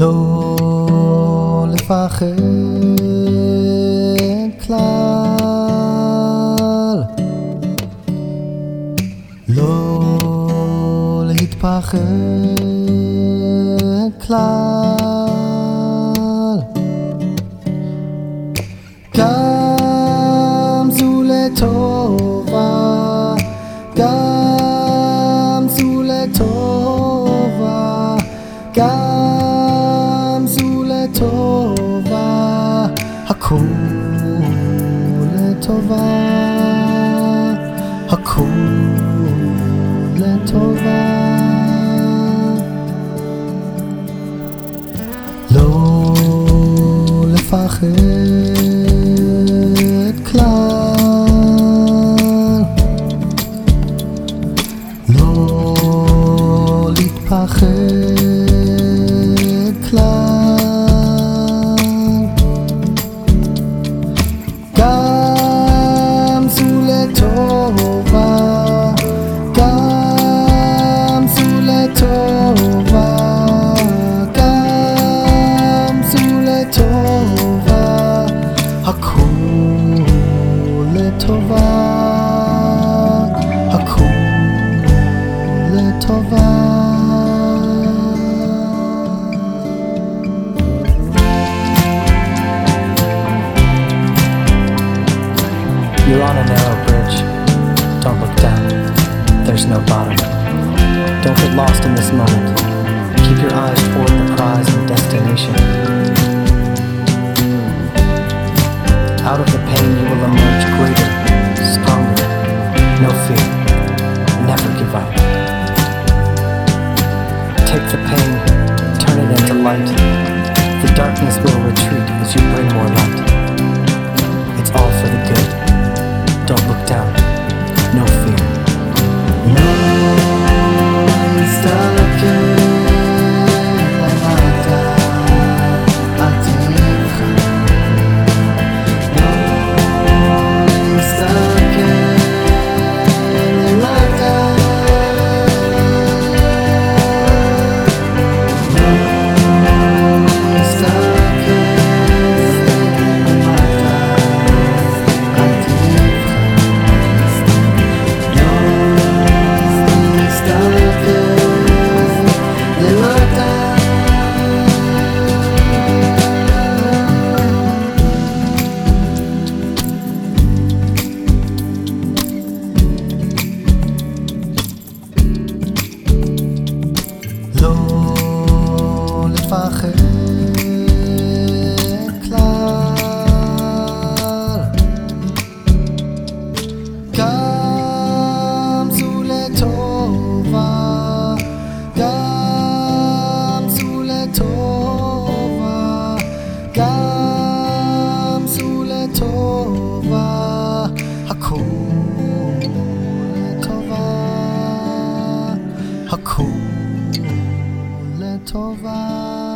לא לפחד כלל, לא להתפחד כלל. לטובה, הכל לטובה, הכל לטובה. לא לפחד לטובה, הכל לטובה. You're on a narrow bridge. Don't look down. There's no bottom. Don't get lost in this moment. Keep your eyes toward the prize and destination. Out of the pain, The pain, turn it into light. The darkness will retreat as you bring טובה.